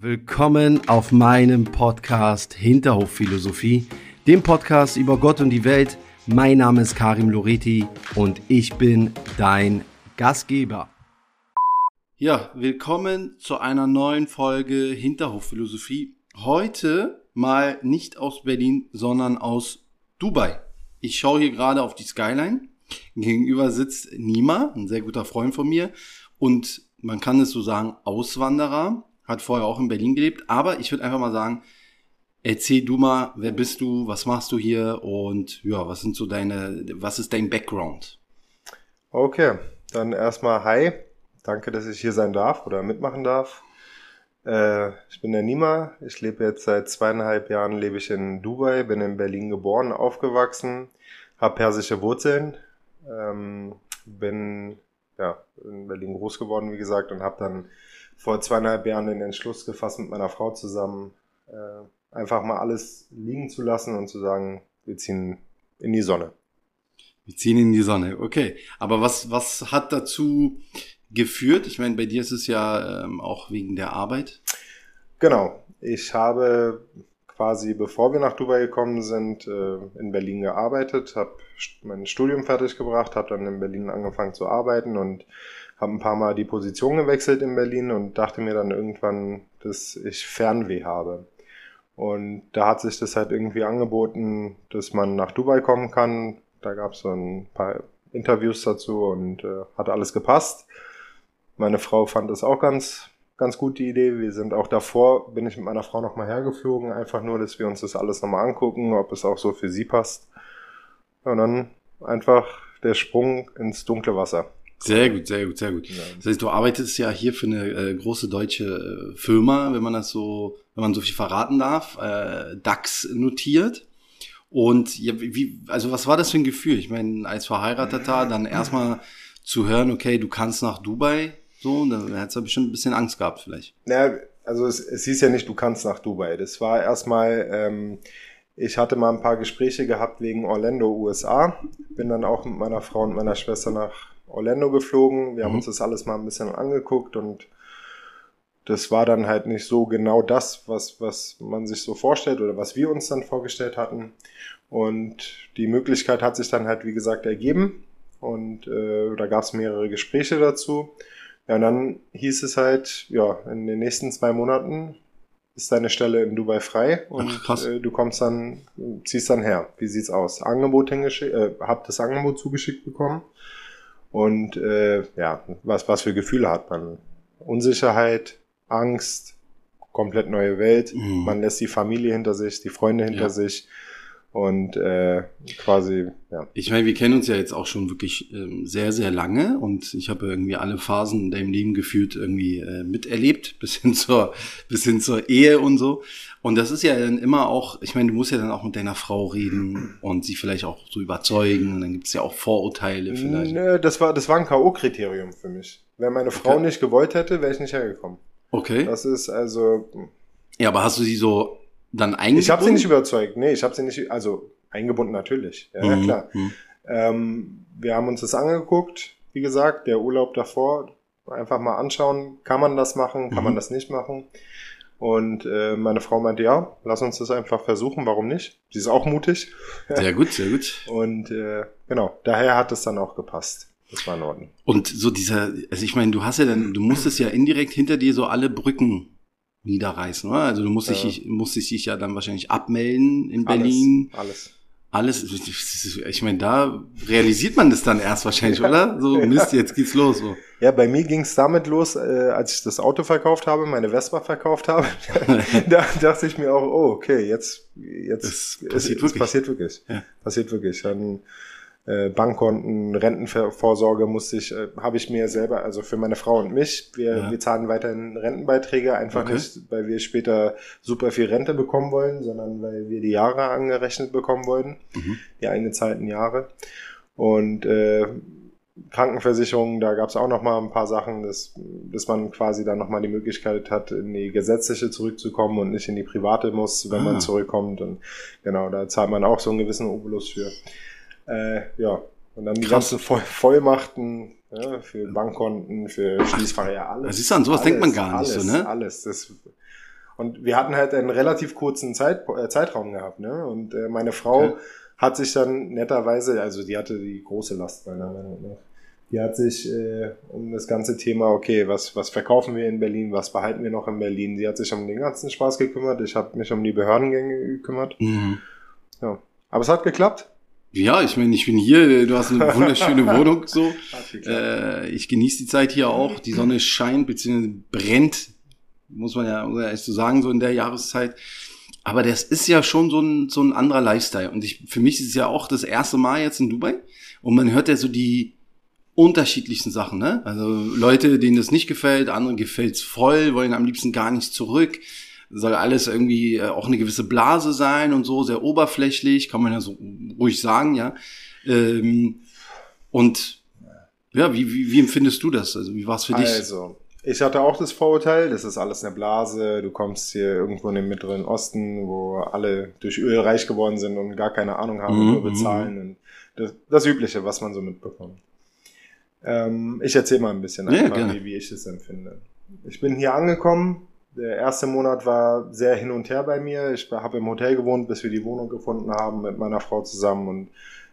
Willkommen auf meinem Podcast Hinterhofphilosophie, dem Podcast über Gott und die Welt. Mein Name ist Karim Loreti und ich bin dein Gastgeber. Ja, willkommen zu einer neuen Folge Hinterhofphilosophie. Heute mal nicht aus Berlin, sondern aus Dubai. Ich schaue hier gerade auf die Skyline. Gegenüber sitzt Nima, ein sehr guter Freund von mir und man kann es so sagen, Auswanderer, hat vorher auch in Berlin gelebt, aber ich würde einfach mal sagen, erzähl du mal, wer bist du, was machst du hier und ja, was sind so deine, was ist dein Background? Okay, dann erstmal hi, danke, dass ich hier sein darf oder mitmachen darf. Äh, ich bin der Nima, ich lebe jetzt seit zweieinhalb Jahren, lebe ich in Dubai, bin in Berlin geboren, aufgewachsen, habe persische Wurzeln, ähm, bin ja, in Berlin groß geworden, wie gesagt, und habe dann vor zweieinhalb Jahren den Entschluss gefasst, mit meiner Frau zusammen äh, einfach mal alles liegen zu lassen und zu sagen, wir ziehen in die Sonne. Wir ziehen in die Sonne, okay. Aber was, was hat dazu geführt? Ich meine, bei dir ist es ja ähm, auch wegen der Arbeit. Genau. Ich habe quasi, bevor wir nach Dubai gekommen sind, äh, in Berlin gearbeitet, habe mein Studium fertig gebracht, habe dann in Berlin angefangen zu arbeiten und habe ein paar Mal die Position gewechselt in Berlin und dachte mir dann irgendwann, dass ich Fernweh habe. Und da hat sich das halt irgendwie angeboten, dass man nach Dubai kommen kann. Da gab es so ein paar Interviews dazu und äh, hat alles gepasst. Meine Frau fand es auch ganz, ganz gut, die Idee. Wir sind auch davor, bin ich mit meiner Frau nochmal hergeflogen, einfach nur, dass wir uns das alles nochmal angucken, ob es auch so für sie passt. Und dann einfach der Sprung ins dunkle Wasser. Sehr gut, sehr gut, sehr gut. Ja. Das heißt, du arbeitest ja hier für eine äh, große deutsche äh, Firma, wenn man das so, wenn man so viel verraten darf, äh, DAX notiert. Und ja, wie, also was war das für ein Gefühl? Ich meine, als Verheirateter dann erstmal zu hören, okay, du kannst nach Dubai, so, dann hättest du bestimmt ein bisschen Angst gehabt vielleicht. Ja, also es, es hieß ja nicht, du kannst nach Dubai. Das war erstmal, ähm, ich hatte mal ein paar Gespräche gehabt wegen Orlando, USA. Bin dann auch mit meiner Frau und meiner Schwester nach Orlando geflogen. Wir mhm. haben uns das alles mal ein bisschen angeguckt und das war dann halt nicht so genau das, was, was man sich so vorstellt oder was wir uns dann vorgestellt hatten. Und die Möglichkeit hat sich dann halt, wie gesagt, ergeben. Und äh, da gab es mehrere Gespräche dazu. Ja, und dann hieß es halt, ja, in den nächsten zwei Monaten ist deine Stelle in Dubai frei und Ach, äh, du kommst dann, ziehst dann her. Wie sieht's aus? Angebot hingeschickt, äh, hab das Angebot zugeschickt bekommen. Und äh, ja, was, was für Gefühle hat man? Unsicherheit, Angst, komplett neue Welt. Mhm. Man lässt die Familie hinter sich, die Freunde hinter ja. sich und äh, quasi, ja. Ich meine, wir kennen uns ja jetzt auch schon wirklich ähm, sehr, sehr lange und ich habe irgendwie alle Phasen in deinem Leben gefühlt irgendwie äh, miterlebt, bis hin zur, bis hin zur Ehe und so. Und das ist ja dann immer auch, ich meine, du musst ja dann auch mit deiner Frau reden und sie vielleicht auch so überzeugen. Und dann gibt es ja auch Vorurteile vielleicht. Nö, das war, das war ein K.O.-Kriterium für mich. Wenn meine Frau okay. nicht gewollt hätte, wäre ich nicht hergekommen. Okay. Das ist also. Ja, aber hast du sie so dann eingebunden? Ich habe sie nicht überzeugt. Nee, ich habe sie nicht, also eingebunden natürlich. Ja, mhm. klar. Mhm. Ähm, wir haben uns das angeguckt, wie gesagt, der Urlaub davor. Einfach mal anschauen, kann man das machen, kann mhm. man das nicht machen. Und äh, meine Frau meinte, ja, lass uns das einfach versuchen, warum nicht? Sie ist auch mutig. Sehr gut, sehr gut. Und äh, genau, daher hat es dann auch gepasst. Das war in Ordnung. Und so dieser, also ich meine, du hast ja dann, du musstest ja indirekt hinter dir so alle Brücken niederreißen, oder? Also du musst, ja. dich, musstest dich ja dann wahrscheinlich abmelden in Berlin. Alles. alles alles, ich meine, da realisiert man das dann erst wahrscheinlich, ja. oder? So, Mist, jetzt geht's los. So. Ja, bei mir ging's damit los, äh, als ich das Auto verkauft habe, meine Vespa verkauft habe. da dachte ich mir auch, oh, okay, jetzt, jetzt es passiert es, wirklich. Es passiert wirklich. Ja. Passiert wirklich. Dann äh, Bankkonten, Rentenvorsorge musste ich, äh, habe ich mir selber, also für meine Frau und mich, wir, ja. wir zahlen weiterhin Rentenbeiträge, einfach okay. nicht, weil wir später super viel Rente bekommen wollen, sondern weil wir die Jahre angerechnet bekommen wollen, mhm. die eingezahlten Jahre. Und äh, Krankenversicherung, da gab es auch noch mal ein paar Sachen, dass, dass man quasi dann noch mal die Möglichkeit hat, in die gesetzliche zurückzukommen und nicht in die private muss, wenn ah. man zurückkommt. Und genau, da zahlt man auch so einen gewissen Obolus für. Äh, ja, und dann die Krass. ganzen Voll Vollmachten ja, für Bankkonten, für Schließfach, ja alles. Das ist an sowas alles, denkt man gar nicht alles, so, ne? Alles, das Und wir hatten halt einen relativ kurzen Zeit, äh, Zeitraum gehabt, ne? Und äh, meine Frau okay. hat sich dann netterweise, also die hatte die große Last meiner Meinung nach, die hat sich äh, um das ganze Thema, okay, was, was verkaufen wir in Berlin, was behalten wir noch in Berlin, die hat sich um den ganzen Spaß gekümmert, ich habe mich um die Behördengänge gekümmert. Mhm. Ja. Aber es hat geklappt. Ja, ich meine, ich bin hier, du hast eine wunderschöne Wohnung so. Äh, ich genieße die Zeit hier auch. Die Sonne scheint bzw. brennt, muss man ja echt so sagen, so in der Jahreszeit. Aber das ist ja schon so ein, so ein anderer Lifestyle. Und ich, für mich ist es ja auch das erste Mal jetzt in Dubai. Und man hört ja so die unterschiedlichsten Sachen, ne? Also Leute, denen das nicht gefällt, anderen gefällt's voll, wollen am liebsten gar nicht zurück soll alles irgendwie äh, auch eine gewisse Blase sein und so, sehr oberflächlich, kann man ja so ruhig sagen, ja. Ähm, und ja, wie, wie, wie empfindest du das? Also wie war es für dich? Also, ich hatte auch das Vorurteil, das ist alles eine Blase, du kommst hier irgendwo in den Mittleren Osten, wo alle durch Öl reich geworden sind und gar keine Ahnung haben, mhm. nur bezahlen. Und das, das Übliche, was man so mitbekommt. Ähm, ich erzähle mal ein bisschen einfach, ja, wie, wie ich es empfinde. Ich bin hier angekommen, der erste Monat war sehr hin und her bei mir. Ich habe im Hotel gewohnt, bis wir die Wohnung gefunden haben mit meiner Frau zusammen und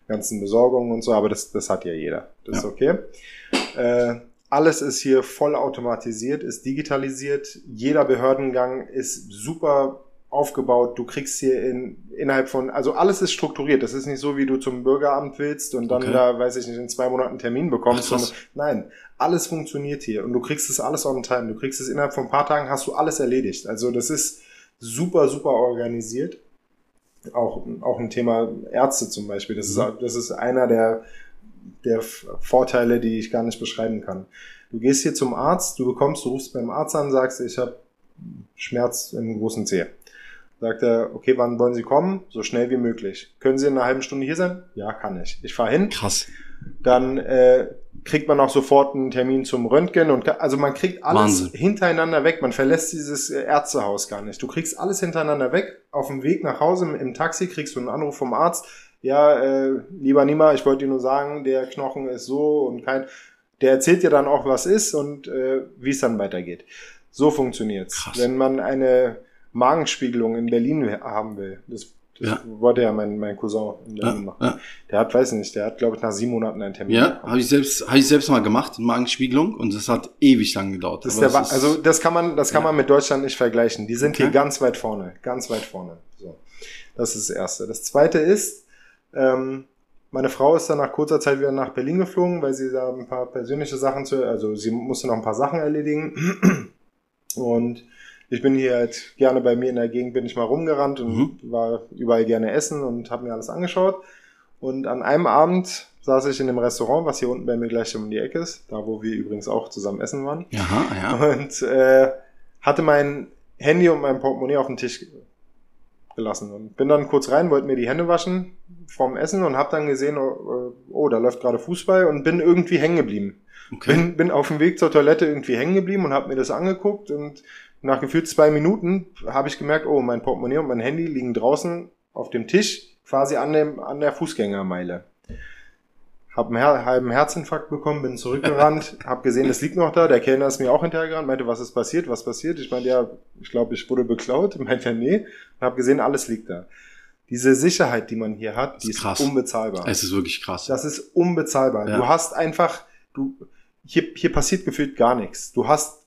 ganzen Besorgungen und so, aber das, das hat ja jeder. Das ja. ist okay. Äh, alles ist hier voll automatisiert, ist digitalisiert. Jeder Behördengang ist super aufgebaut. Du kriegst hier in, innerhalb von, also alles ist strukturiert. Das ist nicht so, wie du zum Bürgeramt willst und dann okay. da, weiß ich nicht, in zwei Monaten Termin bekommst. Ach, nein, alles funktioniert hier und du kriegst es alles on time. Du kriegst es innerhalb von ein paar Tagen, hast du alles erledigt. Also das ist super, super organisiert. Auch, auch ein Thema Ärzte zum Beispiel. Das, mhm. ist, das ist einer der, der Vorteile, die ich gar nicht beschreiben kann. Du gehst hier zum Arzt, du bekommst, du rufst beim Arzt an, sagst, ich habe Schmerz im großen Zeh. Sagt er, okay, wann wollen Sie kommen? So schnell wie möglich. Können Sie in einer halben Stunde hier sein? Ja, kann ich. Ich fahre hin. Krass. Dann äh, kriegt man auch sofort einen Termin zum Röntgen und also man kriegt alles Wahnsinn. hintereinander weg. Man verlässt dieses äh, Ärztehaus gar nicht. Du kriegst alles hintereinander weg. Auf dem Weg nach Hause im, im Taxi kriegst du einen Anruf vom Arzt. Ja, äh, lieber Nima, ich wollte dir nur sagen, der Knochen ist so und kein. Der erzählt dir dann auch, was ist und äh, wie es dann weitergeht. So funktioniert's. Krass. Wenn man eine Magenspiegelung in Berlin haben will. Das, das ja. wollte ja mein, mein Cousin in Berlin ja, machen. Ja. Der hat, weiß nicht, der hat, glaube ich, nach sieben Monaten einen Termin. Ja, habe ich selbst, habe ich selbst mal gemacht, Magenspiegelung, und das hat ewig lang gedauert. Das der, das also das kann man, das kann man mit Deutschland nicht vergleichen. Die sind okay. hier ganz weit vorne, ganz weit vorne. So, das ist das Erste. Das Zweite ist, ähm, meine Frau ist dann nach kurzer Zeit wieder nach Berlin geflogen, weil sie da ein paar persönliche Sachen zu, also sie musste noch ein paar Sachen erledigen. Und ich bin hier halt gerne bei mir in der Gegend, bin ich mal rumgerannt und mhm. war überall gerne essen und habe mir alles angeschaut. Und an einem Abend saß ich in dem Restaurant, was hier unten bei mir gleich um die Ecke ist, da wo wir übrigens auch zusammen essen waren. Aha, ja. Und äh, hatte mein Handy und mein Portemonnaie auf den Tisch gelassen und bin dann kurz rein, wollte mir die Hände waschen vorm Essen und habe dann gesehen, oh, oh, da läuft gerade Fußball und bin irgendwie hängen geblieben. Okay. Bin, bin auf dem Weg zur Toilette irgendwie hängen geblieben und habe mir das angeguckt und nach gefühlt zwei Minuten habe ich gemerkt, oh, mein Portemonnaie und mein Handy liegen draußen auf dem Tisch, quasi an, dem, an der Fußgängermeile. Hab einen halben Herzinfarkt bekommen, bin zurückgerannt, hab gesehen, es liegt noch da. Der Kellner ist mir auch hinterhergerannt, meinte, was ist passiert, was passiert? Ich meinte, ja, ich glaube, ich wurde beklaut. Meinte nee. Und hab gesehen, alles liegt da. Diese Sicherheit, die man hier hat, die ist, krass. unbezahlbar. Es ist wirklich krass. Das ist unbezahlbar. Ja. Du hast einfach, du, hier, hier passiert gefühlt gar nichts. Du hast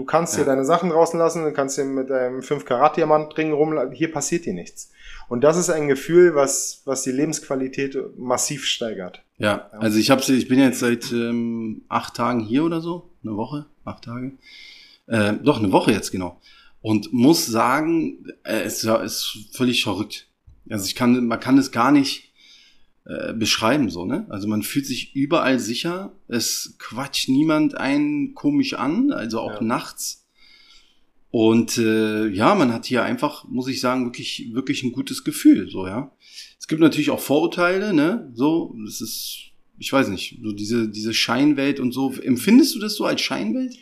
du kannst ja. hier deine Sachen draußen lassen, du kannst hier mit deinem 5 Karat Diamant Ring rum, hier passiert dir nichts. Und das ist ein Gefühl, was, was die Lebensqualität massiv steigert. Ja, ja. also ich hab's, ich bin jetzt seit ähm, acht Tagen hier oder so, eine Woche, acht Tage. Äh, doch, eine Woche jetzt genau. Und muss sagen, äh, es ist völlig verrückt. Also ich kann, man kann es gar nicht äh, beschreiben, so, ne? Also man fühlt sich überall sicher, es quatscht niemand einen komisch an, also auch ja. nachts. Und äh, ja, man hat hier einfach, muss ich sagen, wirklich, wirklich ein gutes Gefühl, so, ja. Es gibt natürlich auch Vorurteile, ne? So, das ist, ich weiß nicht, so diese, diese Scheinwelt und so. Empfindest du das so als Scheinwelt?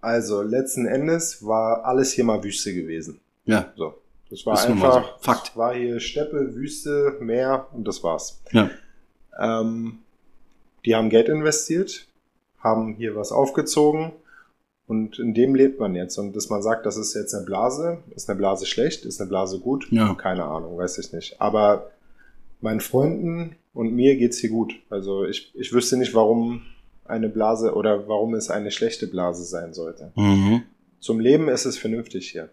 Also, letzten Endes war alles hier mal Wüste gewesen. Ja. So. Das war einfach, so. Fakt. war hier Steppe, Wüste, Meer und das war's. Ja. Ähm, die haben Geld investiert, haben hier was aufgezogen Und in dem lebt man jetzt. Und dass man sagt, das ist jetzt eine Blase, ist eine Blase schlecht, ist eine Blase gut, Ja. keine Ahnung, weiß ich nicht. Aber meinen Freunden und mir geht's hier gut. Also ich, ich wüsste nicht, warum eine Blase oder warum es eine schlechte Blase sein sollte. Mhm. Zum Leben ist es vernünftig hier.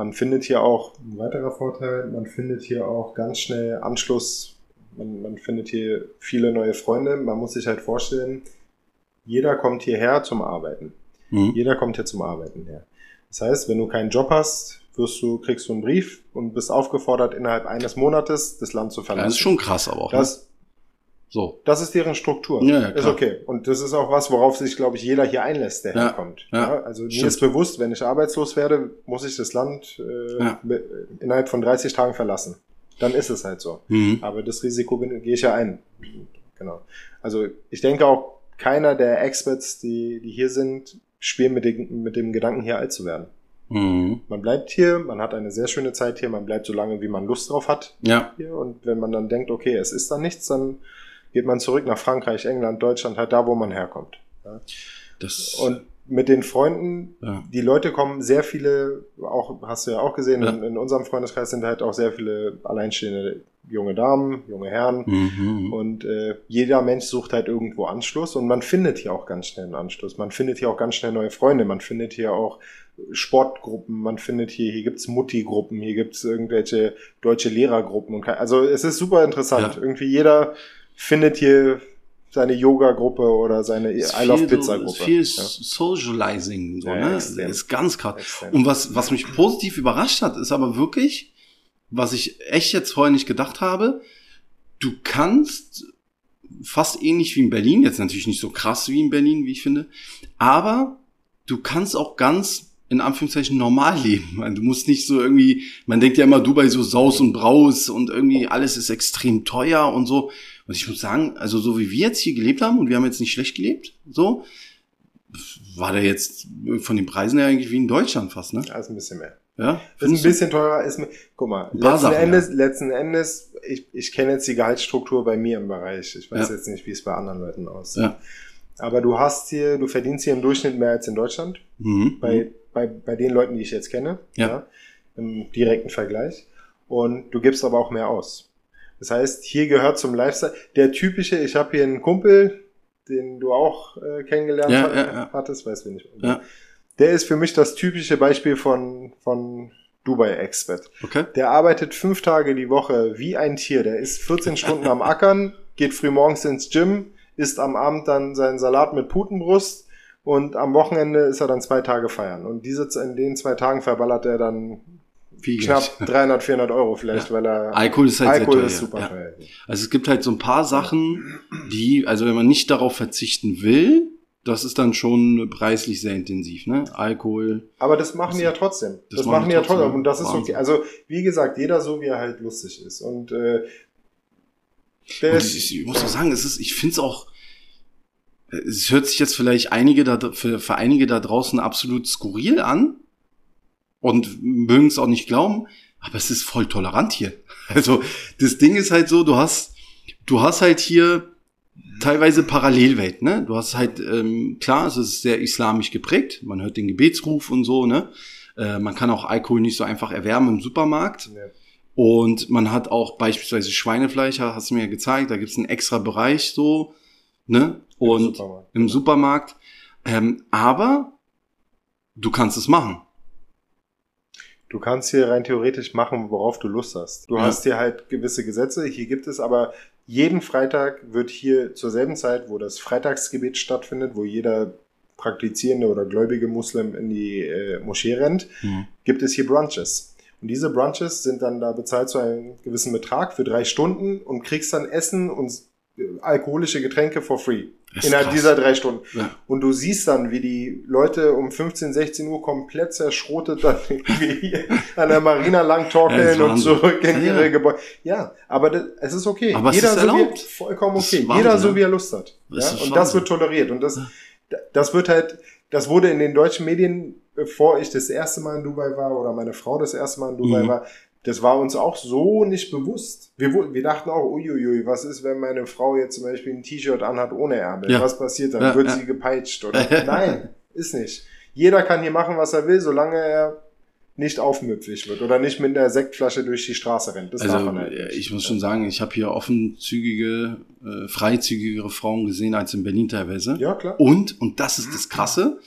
Man findet hier auch, ein weiterer Vorteil, man findet hier auch ganz schnell Anschluss. Man, man findet hier viele neue Freunde. Man muss sich halt vorstellen, jeder kommt hierher zum Arbeiten. Mhm. Jeder kommt hier zum Arbeiten her. Das heißt, wenn du keinen Job hast, wirst du, kriegst du einen Brief und bist aufgefordert, innerhalb eines Monates das Land zu verlassen. das ist schon krass aber auch. ne? das, So. das ist deren Struktur. Ja, ja, ist okay. Und das ist auch was, worauf sich, glaube ich, jeder hier einlässt, der Ja, herkommt. ja, also mir stimmt. ist bewusst, wenn ich arbeitslos werde, muss ich das Land äh, be- innerhalb von 30 Tagen verlassen. Dann ist es halt so. Mhm. Aber das Risiko bin, gehe ich ja ein. Genau. Also ich denke auch, keiner der Experts, die, die hier sind, spielen mit, dem- mit dem Gedanken, hier alt zu werden. Mhm. Man bleibt hier, man hat eine sehr schöne Zeit hier, man bleibt so lange, wie man Lust drauf hat Ja. hier. Und wenn man dann denkt, okay, es ist dann nichts, dann geht man zurück nach Frankreich, England, Deutschland, halt da, wo man herkommt. Ja. Das. Und mit den Freunden, ja. die Leute kommen, sehr viele, auch hast du ja auch gesehen, Ja. in, in unserem Freundeskreis sind halt auch sehr viele alleinstehende junge Damen, junge Herren. Mhm. Und äh, jeder Mensch sucht halt irgendwo Anschluss und man findet hier auch ganz schnell einen Anschluss. Man findet hier auch ganz schnell neue Freunde, man findet hier auch Sportgruppen, man findet hier, hier gibt's Mutti-Gruppen, hier gibt's irgendwelche deutsche Lehrergruppen. Und also es ist super interessant. Ja. Irgendwie jeder findet hier seine Yoga-Gruppe oder seine I Love Pizza-Gruppe. Viel Ja. Socializing, so, Ja, ne? extrem. Ist ganz krass. Extrem. Und was, was mich positiv überrascht hat, ist aber wirklich, was ich echt jetzt vorher nicht gedacht habe, du kannst fast ähnlich wie in Berlin, jetzt natürlich nicht so krass wie in Berlin, wie ich finde, aber du kannst auch ganz in Anführungszeichen normal leben. Du musst nicht so irgendwie, man denkt ja immer Dubai so Saus und Braus und irgendwie alles ist extrem teuer und so. Und ich muss sagen, also so wie wir jetzt hier gelebt haben und wir haben jetzt nicht schlecht gelebt, so, war der jetzt von den Preisen her eigentlich wie in Deutschland fast, ne? Ja, ist ein bisschen mehr. Ja? Ist ein du? bisschen teurer. Ist, mir- guck mal, paar letzten Endes, letzten Endes, ich, ich kenne jetzt die Gehaltsstruktur bei mir im Bereich. Ich weiß Ja. jetzt nicht, wie es bei anderen Leuten aussieht. Ja. Aber du hast hier, du verdienst hier im Durchschnitt mehr als in Deutschland. Mhm. Bei, bei, bei den Leuten, die ich jetzt kenne. Ja. Im direkten Vergleich. Und du gibst aber auch mehr aus. Das heißt, hier gehört zum Lifestyle der typische, ich habe hier einen Kumpel, den du auch äh, kennengelernt Ja, hat, ja, ja. hattest, weiß wir nicht. Ja. Der ist für mich das typische Beispiel von, von Dubai-Expert. Okay. Der arbeitet fünf Tage die Woche wie ein Tier. Der ist 14 Stunden am Ackern, geht früh morgens ins Gym, isst am Abend dann seinen Salat mit Putenbrust und am Wochenende ist er dann zwei Tage feiern. Und diese, in den zwei Tagen verballert er dann Wie knapp 300, 400 Euro vielleicht, Ja. weil er Alkohol ist halt Alkohol sehr teuer. ist super ja. teuer. Also es gibt halt so ein paar Sachen, die, also wenn man nicht darauf verzichten will, das ist dann schon preislich sehr intensiv, ne? Alkohol. Aber das machen die ja trotzdem. Das Das, machen die ja trotzdem, trotzdem. Und das ist Wahnsinn. okay. Also, wie gesagt, jeder so, wie er halt lustig ist. Und, äh, der Und ich, ich muss auch sagen, es ist, ich finde es auch, es hört sich jetzt vielleicht einige da, für, für einige da draußen absolut skurril an und mögen es auch nicht glauben, aber es ist voll tolerant hier. Also das Ding ist halt so, du hast, du hast halt hier teilweise Parallelwelt, ne? Du hast halt, ähm, klar, es ist sehr islamisch geprägt, man hört den Gebetsruf und so, ne? Äh, man kann auch Alkohol nicht so einfach erwärmen im Supermarkt. Ja. Und man hat auch beispielsweise Schweinefleisch, hast du mir ja gezeigt, da gibt's einen extra Bereich so, ne? Und Supermarkt. im Supermarkt. Ähm, aber du kannst es machen. Du kannst hier rein theoretisch machen, worauf du Lust hast. Du Ja. hast hier halt gewisse Gesetze. Hier gibt es aber jeden Freitag wird hier zur selben Zeit, wo das Freitagsgebet stattfindet, wo jeder praktizierende oder gläubige Muslim in die äh, Moschee rennt, Hm. gibt es hier Brunches. Und diese Brunches sind dann da bezahlt zu einem gewissen Betrag für drei Stunden und kriegst dann Essen und äh, alkoholische Getränke for free. Ist Innerhalb krass. dieser drei Stunden. Ja. Und du siehst dann, wie die Leute um 15, 16 Uhr komplett zerschrotet dann irgendwie hier an der Marina lang Ja, torkeln ist und zurück in Ja, ihre ja. Gebäude. Ja, aber das, es ist okay. Aber es Jeder ist so wie, erlaubt. vollkommen Das ist okay. Wahnsinn, Jeder so ja. wie er Lust hat. Ja? Und das wird toleriert. Und das, das wird halt, das wurde in den deutschen Medien, bevor ich das erste Mal in Dubai war oder meine Frau das erste Mal in Dubai Mhm. war, das war uns auch so nicht bewusst. Wir, wir dachten auch, uiuiui, was ist, wenn meine Frau jetzt zum Beispiel ein T-Shirt anhat ohne Ärmel? Ja. Was passiert dann? Ja, Wird ja. sie gepeitscht? Oder? Nein, ist nicht. jeder kann hier machen, was er will, solange er nicht aufmüpfig wird oder nicht mit einer Sektflasche durch die Straße rennt. Das also, halt ich muss schon sagen, ich habe hier offenzügige, äh, freizügigere Frauen gesehen als in Berlin teilweise. Ja, klar. Und, und das ist das Krasse,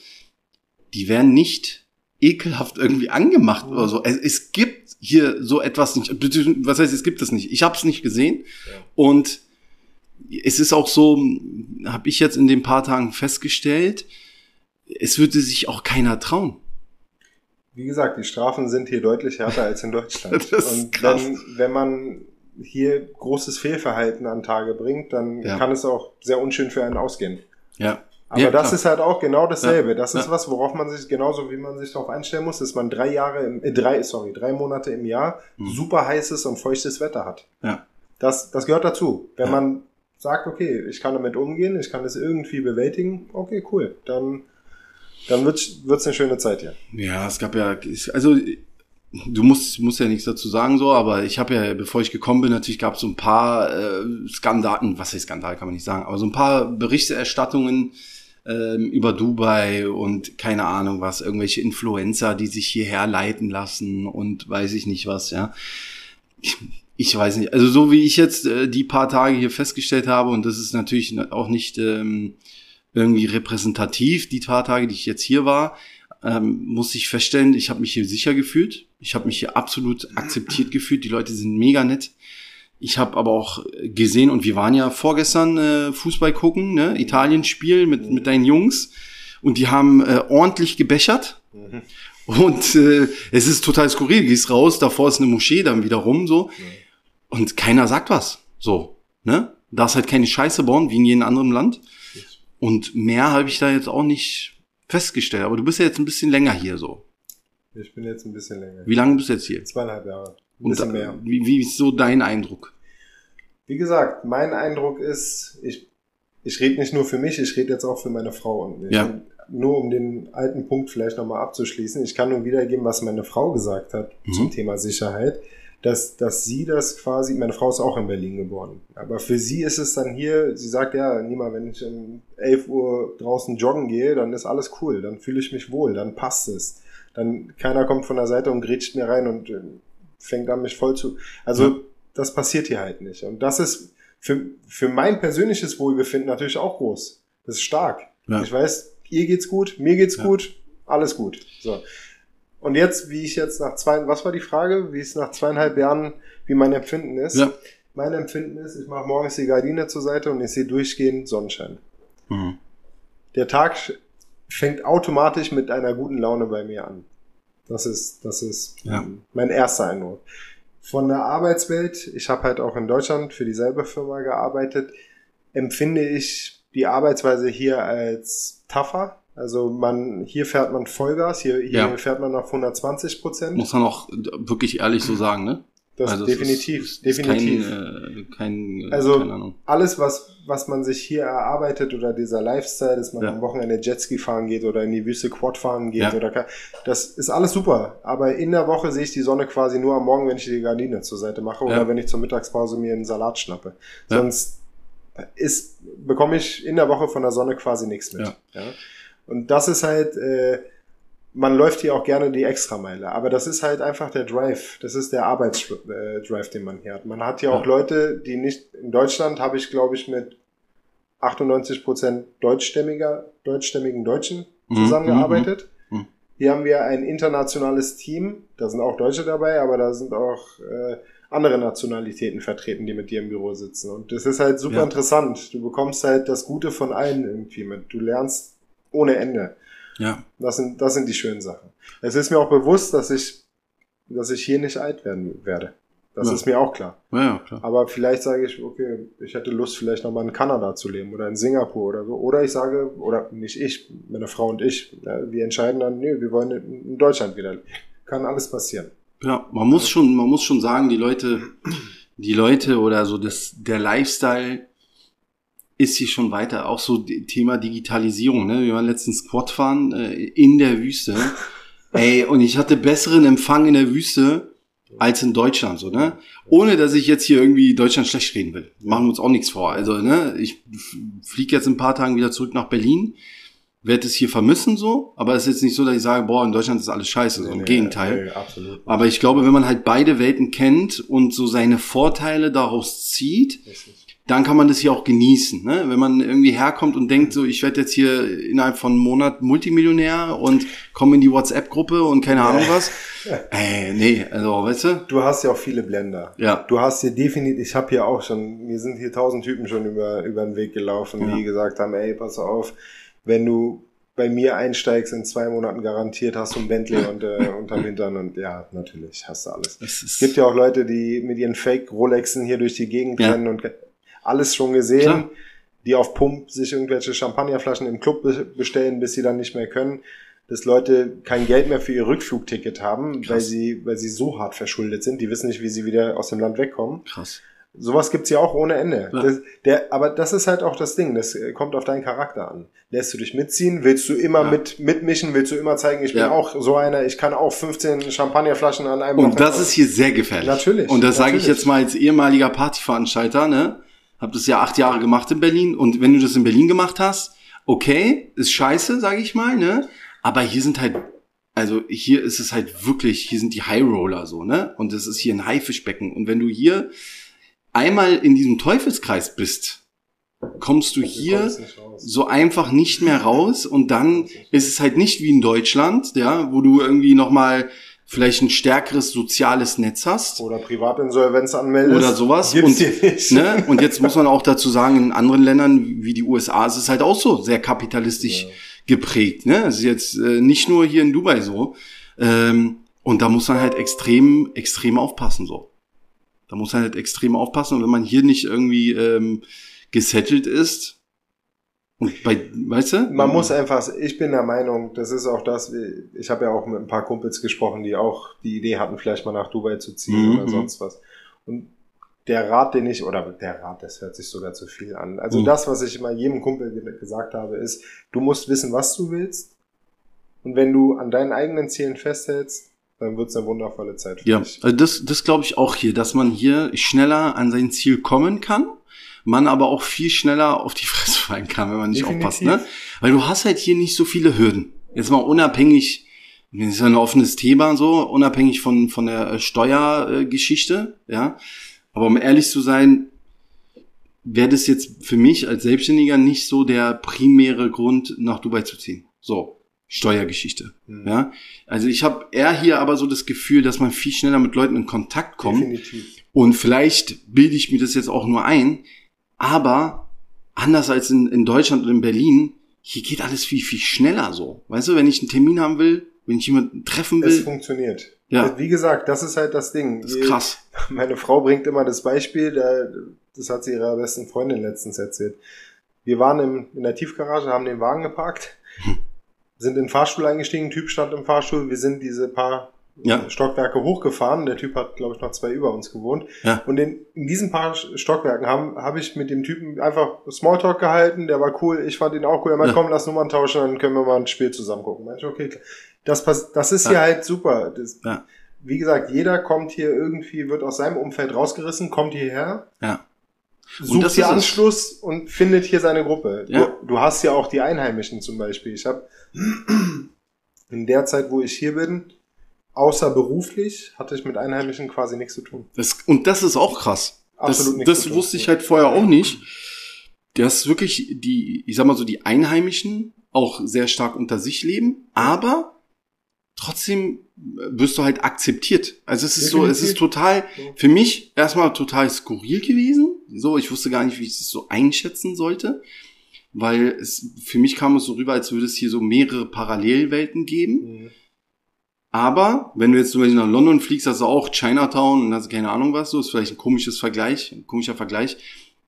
die werden nicht ekelhaft irgendwie angemacht oder so. Es, es gibt hier so etwas nicht. Was heißt, es gibt es nicht? Ich habe es nicht gesehen. Ja. Und es ist auch so, habe ich jetzt in den paar Tagen festgestellt, es würde sich auch keiner trauen. Wie gesagt, die Strafen sind hier deutlich härter als in Deutschland. das ist Und krass. Wenn, wenn man hier großes Fehlverhalten an Tage bringt, dann ja. kann es auch sehr unschön für einen ausgehen. Ja. Aber ja, das ist halt auch genau dasselbe. Ja, das ist ja. was, worauf man sich genauso wie man sich darauf einstellen muss, dass man drei Jahre, im, äh, drei, sorry, drei Monate im Jahr mhm. super heißes und feuchtes Wetter hat. Ja. Das, das gehört dazu. Wenn man sagt, okay, ich kann damit umgehen, ich kann es irgendwie bewältigen, okay, cool, dann, dann wird's, wird's eine schöne Zeit hier. Ja, es gab ja, also du musst, musst ja nichts dazu sagen so, aber ich habe ja, bevor ich gekommen bin, natürlich gab es so ein paar äh, Skandalen, was heißt Skandal, kann man nicht sagen, aber so ein paar Berichterstattungen ähm, über Dubai und keine Ahnung was, irgendwelche Influencer, die sich hierher leiten lassen und weiß ich nicht was, ja. Ich, ich weiß nicht, also so wie ich jetzt äh, die paar Tage hier festgestellt habe, und das ist natürlich auch nicht ähm, irgendwie repräsentativ, die paar Tage, die ich jetzt hier war, ähm, muss ich feststellen, ich habe mich hier sicher gefühlt. Ich habe mich hier absolut akzeptiert gefühlt. Die Leute sind mega nett. Ich habe aber auch gesehen, und wir waren ja vorgestern äh, Fußball gucken, ne? Italien-Spiel mit, mit deinen Jungs. Und die haben äh, ordentlich gebechert. Mhm. Und äh, es ist total skurril. Du gehst raus, davor ist eine Moschee, dann wiederum so. Und keiner sagt was. So, ne? Darfst halt keine Scheiße bauen, wie in jedem anderen Land. Und mehr habe ich da jetzt auch nicht festgestellt. Aber du bist ja jetzt ein bisschen länger hier so. Ich bin jetzt ein bisschen länger. Wie lange bist du jetzt hier? Zweieinhalb Jahre. Ein bisschen mehr. Wie, wie ist so dein Eindruck? Wie gesagt, mein Eindruck ist, ich, ich rede nicht nur für mich, ich rede jetzt auch für meine Frau. Und ja. Nur um den alten Punkt vielleicht nochmal abzuschließen. Ich kann nur wiedergeben, was meine Frau gesagt hat mhm. zum Thema Sicherheit dass, dass sie das quasi, meine Frau ist auch in Berlin geboren, aber für sie ist es dann hier, sie sagt, ja, Nima, wenn ich um 11 Uhr draußen joggen gehe, dann ist alles cool, dann fühle ich mich wohl, dann passt es. Dann keiner kommt von der Seite und grätscht mir rein und äh, fängt an, mich voll zu. Also, ja. das passiert hier halt nicht. Und das ist für, für mein persönliches Wohlbefinden natürlich auch groß. Das ist stark. Ja. Ich weiß, ihr geht's gut, mir geht's ja. gut, alles gut. So. Und jetzt, wie ich jetzt nach zwei, was war die Frage, wie es nach zweieinhalb Jahren, wie mein Empfinden ist? Ja. Mein Empfinden ist, ich mache morgens die Gardine zur Seite und ich sehe durchgehend Sonnenschein. Mhm. Der Tag fängt automatisch mit einer guten Laune bei mir an. Das ist, das ist ja. mein erster Eindruck. Von der Arbeitswelt, ich habe halt auch in Deutschland für dieselbe Firma gearbeitet, empfinde ich die Arbeitsweise hier als tougher, also man, hier fährt man Vollgas, hier, hier ja. fährt man auf 120 Prozent. Muss man auch wirklich ehrlich so sagen, ne? Das also definitiv, ist, ist definitiv. Kein, äh, kein, also alles, was, was man sich hier erarbeitet oder dieser Lifestyle, dass man ja. am Wochenende Jetski fahren geht oder in die Wüste Quad fahren geht ja. oder das ist alles super. Aber in der Woche sehe ich die Sonne quasi nur am Morgen, wenn ich die Gardine zur Seite mache oder wenn ich zur Mittagspause mir einen Salat schnappe. Sonst ist, bekomme ich in der Woche von der Sonne quasi nichts mit. Ja. Und das ist halt, äh, man läuft hier auch gerne die Extrameile, aber das ist halt einfach der Drive. Das ist der Arbeitsdrive, den man hier hat. Man hat hier ja. auch Leute, die nicht, in Deutschland habe ich, glaube ich, mit 98 Prozent deutschstämmiger, deutschstämmigen Deutschen mhm, zusammengearbeitet. Mhm, mhm. Hier haben wir ein internationales Team, da sind auch Deutsche dabei, aber da sind auch äh, andere Nationalitäten vertreten, die mit dir im Büro sitzen. Und das ist halt super ja. interessant. Du bekommst halt das Gute von allen irgendwie mit. Du lernst ohne Ende. Ja. Das sind, das sind die schönen Sachen. Es ist mir auch bewusst, dass ich, dass ich hier nicht alt werden werde. Das ja. ist mir auch klar. Ja, klar. Aber vielleicht sage ich, okay, ich hätte Lust, vielleicht nochmal in Kanada zu leben oder in Singapur oder so. Oder ich sage, oder nicht ich, meine Frau und ich, ja, wir entscheiden dann, nee, wir wollen in Deutschland wieder. Kann alles passieren. Ja, man muss schon, man muss schon sagen, die Leute, die Leute oder so das, der Lifestyle ist hier schon weiter. Auch so Thema Digitalisierung. Ne? Wir waren letztens Quad fahren äh, in der Wüste. Ey, und ich hatte besseren Empfang in der Wüste als in Deutschland, so, ne? Ohne, dass ich jetzt hier irgendwie Deutschland schlecht reden will. Machen wir uns auch nichts vor. Also, ne, ich fliege jetzt in ein paar Tagen wieder zurück nach Berlin. werde es hier vermissen so, aber es ist jetzt nicht so, dass ich sage, boah, in Deutschland ist alles scheiße, so im nee, Gegenteil. nee, absolut. Aber ich glaube, wenn man halt beide Welten kennt und so seine Vorteile daraus zieht. Dann kann man das hier auch genießen. Ne? Wenn man irgendwie herkommt und denkt, so ich werde jetzt hier innerhalb von einem Monat Multimillionär und komme in die WhatsApp-Gruppe und keine Ahnung was. Ey, nee, also weißt du? Du hast ja auch viele Blender. Ja. Du hast hier definitiv, ich habe hier auch schon, mir sind hier tausend Typen schon über, über den Weg gelaufen, Ja. die gesagt haben, ey, pass auf, wenn du bei mir einsteigst, in zwei Monaten garantiert hast du ein Bentley und, äh, unterm Hintern und ja, natürlich hast du alles. Es gibt ja auch Leute, die mit ihren Fake-Rolexen hier durch die Gegend Ja. rennen und alles schon gesehen, Klar. die auf Pump sich irgendwelche Champagnerflaschen im Club be- bestellen, bis sie dann nicht mehr können. Dass Leute kein Geld mehr für ihr Rückflugticket haben, Krass. weil sie, weil sie so hart verschuldet sind. Die wissen nicht, wie sie wieder aus dem Land wegkommen. krass. Sowas gibt's ja auch ohne Ende. Ja. Das, der, aber das ist halt auch das Ding. Das äh, kommt auf deinen Charakter an. Lässt du dich mitziehen? Willst du immer Ja. mit, mitmischen? Willst du immer zeigen, ich bin Ja. auch so einer, ich kann auch 15 Champagnerflaschen an einem Und das Wochenende- ist hier sehr gefährlich. Natürlich, Und das sage ich jetzt mal als ehemaliger Partyveranstalter, ne? Hab das ja acht Jahre gemacht in Berlin. Und wenn du das in Berlin gemacht hast, okay, ist scheiße, sage ich mal, ne? Aber hier sind halt, also hier ist es halt wirklich, hier sind die High Roller so, ne? Und das ist hier ein Haifischbecken. Und wenn du hier einmal in diesem Teufelskreis bist, kommst du hier so einfach nicht mehr raus und dann ist es halt nicht wie in Deutschland, ja, wo du irgendwie noch mal vielleicht ein stärkeres soziales Netz hast Oder Privatinsolvenz anmeldest. oder sowas Gibt's und ne und jetzt muss man auch dazu sagen in anderen Ländern wie die USA ist es halt auch so sehr kapitalistisch Ja. geprägt, ne? Es ist jetzt äh, nicht nur hier in Dubai so ähm, und da muss man halt extrem extrem aufpassen so. Da muss man halt extrem aufpassen und wenn man hier nicht irgendwie ähm, gesettelt ist und bei weißt du? Man muss einfach, ich bin der Meinung, das ist auch das, ich habe ja auch mit ein paar Kumpels gesprochen, die auch die Idee hatten, vielleicht mal nach Dubai zu ziehen Mhm. oder sonst was. Und der Rat, den ich, oder der Rat, das hört sich sogar zu viel an. Also Mhm. das, was ich immer jedem Kumpel ge- gesagt habe, ist, du musst wissen, was du willst. Und wenn du an deinen eigenen Zielen festhältst, dann wird's eine wundervolle Zeit für Ja, dich. also das, das glaube ich auch hier, dass man hier schneller an sein Ziel kommen kann, man aber auch viel schneller auf die Fresse fallen kann, wenn man nicht Definitiv. aufpasst. Ne? Weil du hast halt hier nicht so viele Hürden. Jetzt mal unabhängig, das ist ja ein offenes Thema so, unabhängig von, von der äh, Steuergeschichte, ja. Aber um ehrlich zu sein, wäre das jetzt für mich als Selbstständiger nicht so der primäre Grund, nach Dubai zu ziehen. So, Steuergeschichte. Mhm. Ja, also ich habe eher hier aber so das Gefühl, dass man viel schneller mit Leuten in Kontakt kommt. Definitiv. Und vielleicht bilde ich mir das jetzt auch nur ein, aber anders als in, in Deutschland und in Berlin, hier geht alles viel, viel schneller so. Weißt du, wenn ich einen Termin haben will, wenn ich jemanden treffen Es will, funktioniert. Ja. Wie gesagt, das ist halt das Ding. das ist krass. Meine Frau bringt immer das Beispiel, da, das hat sie ihrer besten Freundin letztens erzählt. Wir waren im, in der Tiefgarage, haben den Wagen geparkt, Hm. sind in den Fahrstuhl eingestiegen, ein Typ stand im Fahrstuhl, wir sind diese paar Ja. Stockwerke hochgefahren. Der Typ hat, glaube ich, noch zwei über uns gewohnt. Ja. Und in, in diesen paar Stockwerken habe hab ich mit dem Typen einfach Smalltalk gehalten. Der war cool. Ich fand ihn auch cool. Er meinte, Ja. komm, lass Nummern tauschen, dann können wir mal ein Spiel zusammen gucken. Meinte, okay. Das, pass- das ist Ja. hier halt super. Das, Ja. Wie gesagt, jeder kommt hier irgendwie, wird aus seinem Umfeld rausgerissen, kommt hierher, Ja. sucht das hier ist es. Anschluss und findet hier seine Gruppe. Ja. Du, du hast ja auch die Einheimischen zum Beispiel. Ich habe in der Zeit, wo ich hier bin, außer beruflich, hatte ich mit Einheimischen quasi nichts zu tun. Das, und das ist auch krass. Absolut das nichts das zu tun. wusste ich halt vorher auch nicht. Dass wirklich die, ich sag mal so, die Einheimischen auch sehr stark unter sich leben, aber trotzdem wirst du halt akzeptiert. Also es ist so, es ist total, für mich erstmal total skurril gewesen. So, ich wusste gar nicht, wie ich das so einschätzen sollte. Weil es, für mich kam es so rüber, als würde es hier so mehrere Parallelwelten geben. Mhm. Aber wenn du jetzt zum Beispiel nach London fliegst, hast du auch Chinatown und hast keine Ahnung was, so ist vielleicht ein komisches Vergleich, ein komischer Vergleich.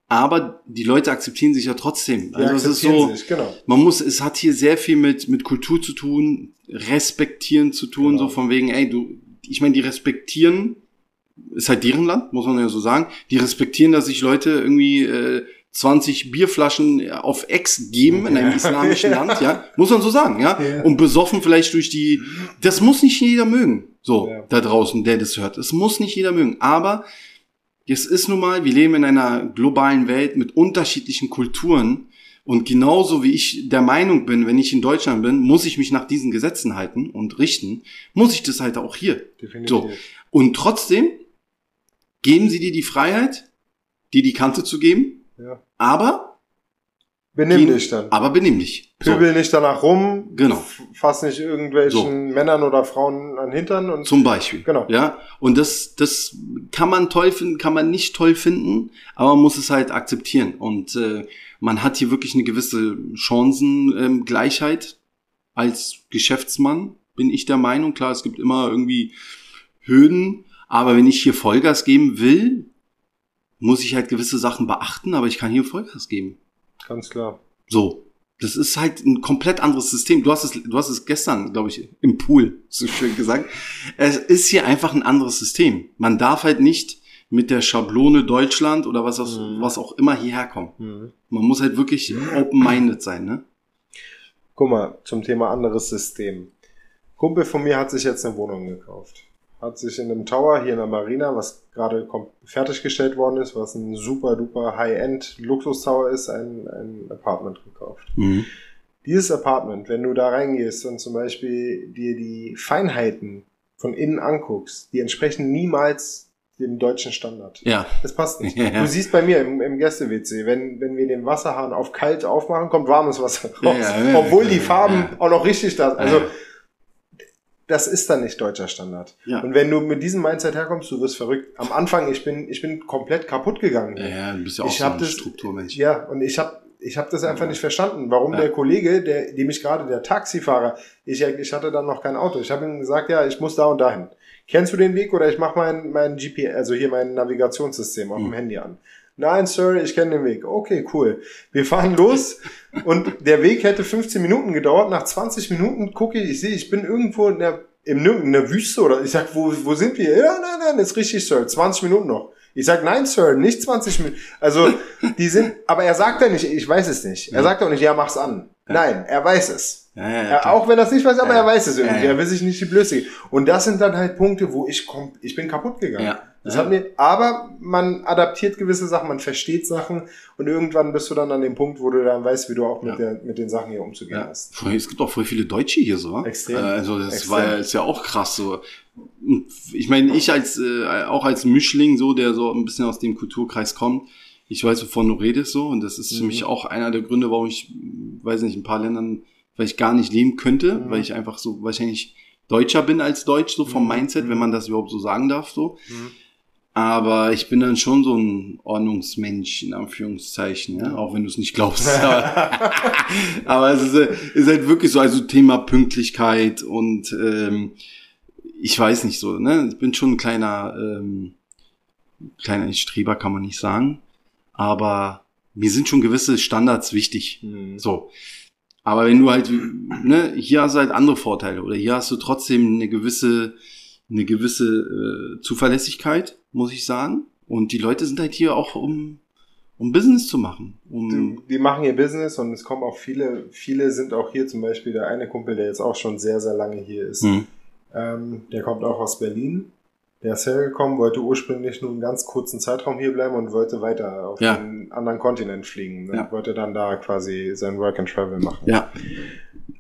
Aber die Leute akzeptieren sich ja trotzdem. Also es ist so, sich, genau. man muss, es hat hier sehr viel mit mit Kultur zu tun, respektieren zu tun, Genau. so von wegen, ey, du, ich meine, die respektieren, ist halt deren Land, muss man ja so sagen. Die respektieren, dass sich Leute irgendwie äh, 20 Bierflaschen auf Ex geben in einem Ja. islamischen Land, ja, muss man so sagen, ja, Ja. und besoffen vielleicht durch die, das muss nicht jeder mögen, so Ja. da draußen, der das hört, das muss nicht jeder mögen, aber es ist nun mal, wir leben in einer globalen Welt mit unterschiedlichen Kulturen, Und genauso wie ich der Meinung bin, wenn ich in Deutschland bin, muss ich mich nach diesen Gesetzen halten und richten, muss ich das halt auch hier. Definitiv. So. Und trotzdem geben sie dir die Freiheit, dir die Kante zu geben, Ja. aber, Benimm Gehen- dich dann. aber benimm dich. So. Pöbel nicht danach rum. Genau. Fass nicht irgendwelchen Männern oder Frauen an Hintern und Zum Beispiel. Genau. Ja. Und das, das kann man toll finden, kann man nicht toll finden, aber man muss es halt akzeptieren. Und äh, man hat hier wirklich eine gewisse Chancengleichheit ähm, als Geschäftsmann, bin ich der Meinung. Klar, es gibt immer irgendwie Hürden, aber wenn ich hier Vollgas geben will, muss ich halt gewisse Sachen beachten, aber ich kann hier Vollgas geben. ganz klar. So. Das ist halt ein komplett anderes System. Du hast es, du hast es gestern, glaube ich, im Pool so schön gesagt. Es ist hier einfach ein anderes System. Man darf halt nicht mit der Schablone Deutschland oder was, auch- Mhm. was auch immer hierher kommen. Mhm. Man muss halt wirklich open-minded sein, ne? Guck mal, zum Thema anderes System. Kumpel von mir hat sich jetzt eine Wohnung gekauft. Hat sich in einem Tower hier in der Marina, was gerade fertiggestellt worden ist, was ein super duper High-End Luxus-Tower ist, ein, ein Apartment gekauft. Mhm. Dieses Apartment, wenn du da reingehst und zum Beispiel dir die Feinheiten von innen anguckst, die entsprechen niemals dem deutschen Standard. Ja. Das passt nicht. Ja. Du siehst bei mir im, im Gäste-WC, wenn, wenn wir den Wasserhahn auf kalt aufmachen, kommt warmes Wasser raus. Ja, ja, Obwohl die Farben auch noch richtig da sind. Also. Das ist dann nicht deutscher Standard. Ja. Und wenn du mit diesem Mindset herkommst, du wirst verrückt. Am Anfang, ich bin, ich bin komplett kaputt gegangen. Ja, ja, du bist ja auch Ich so ein das- Strukturmensch. Ja, und ich habe ich hab das einfach nicht verstanden, warum Ja. der Kollege, der, dem ich gerade, der Taxifahrer, ich, ich hatte dann noch kein Auto. Ich habe ihm gesagt, ja, ich muss da und dahin. Kennst du den Weg oder ich mache mein, mein GPS, also hier mein Navigationssystem auf Mhm. dem Handy an? Nein, Sir, ich kenne den Weg. Okay, cool. Wir fahren los und der Weg hätte 15 Minuten gedauert. Nach 20 Minuten gucke ich, ich sehe, ich bin irgendwo in der, im, in der Wüste oder ich sag, wo, wo sind wir? Ja, nein, nein, ist richtig, Sir. 20 Minuten noch. Ich sag, nein, Sir, nicht 20 Minuten. Also, die sind, aber er sagt ja nicht, ich weiß es nicht. Er sagt auch nicht, ja, mach's an. Nein, er weiß es. Ja, ja, Er, auch wenn er es nicht weiß, aber er weiß es irgendwie. Er will sich nicht die Blöße. Und das sind dann halt Punkte, wo ich komm, ich bin kaputt gegangen. Ja. Das hat mir, aber man adaptiert gewisse Sachen, man versteht Sachen und irgendwann bist du dann an dem Punkt, wo du dann weißt, wie du auch mit, Ja. der, mit den Sachen hier umzugehen Ja. hast. Es gibt auch voll viele Deutsche hier so. Extrem. Äh, Also das Extrem. war ist ja auch krass so. Ich meine, ich als äh, auch als Mischling so, der so ein bisschen aus dem Kulturkreis kommt, ich weiß, wovon du redest so und das ist für Mhm. mich auch einer der Gründe, warum ich, weiß nicht, in ein paar Ländern vielleicht gar nicht leben könnte, Mhm. weil ich einfach so wahrscheinlich Deutscher bin als Deutsch so vom Mhm. Mindset, wenn man das überhaupt so sagen darf so. Mhm. Aber ich bin dann schon so ein Ordnungsmensch, in Anführungszeichen, ja, auch wenn du es nicht glaubst. Aber, aber es ist, äh, ist halt wirklich so, also Thema Pünktlichkeit und ähm, ich weiß nicht so, ne? Ich bin schon ein kleiner, ähm, kleiner Streber, kann man nicht sagen. Aber mir sind schon gewisse Standards wichtig. Mhm. So. Aber wenn du halt, ne, hier hast du halt andere Vorteile oder hier hast du trotzdem eine gewisse, eine gewisse äh, Zuverlässigkeit, muss ich sagen. Und die Leute sind halt hier auch, um, um Business zu machen. Um, Die, die machen ihr Business und es kommen auch viele, viele sind auch hier, zum Beispiel der eine Kumpel, der jetzt auch schon sehr, sehr lange hier ist. Hm. Ähm, der kommt auch aus Berlin. Der ist hergekommen, wollte ursprünglich nur einen ganz kurzen Zeitraum hier bleiben und wollte weiter auf Ja. einen anderen Kontinent fliegen. Ne? Ja. Wollte dann da quasi sein Work and Travel machen. Ja.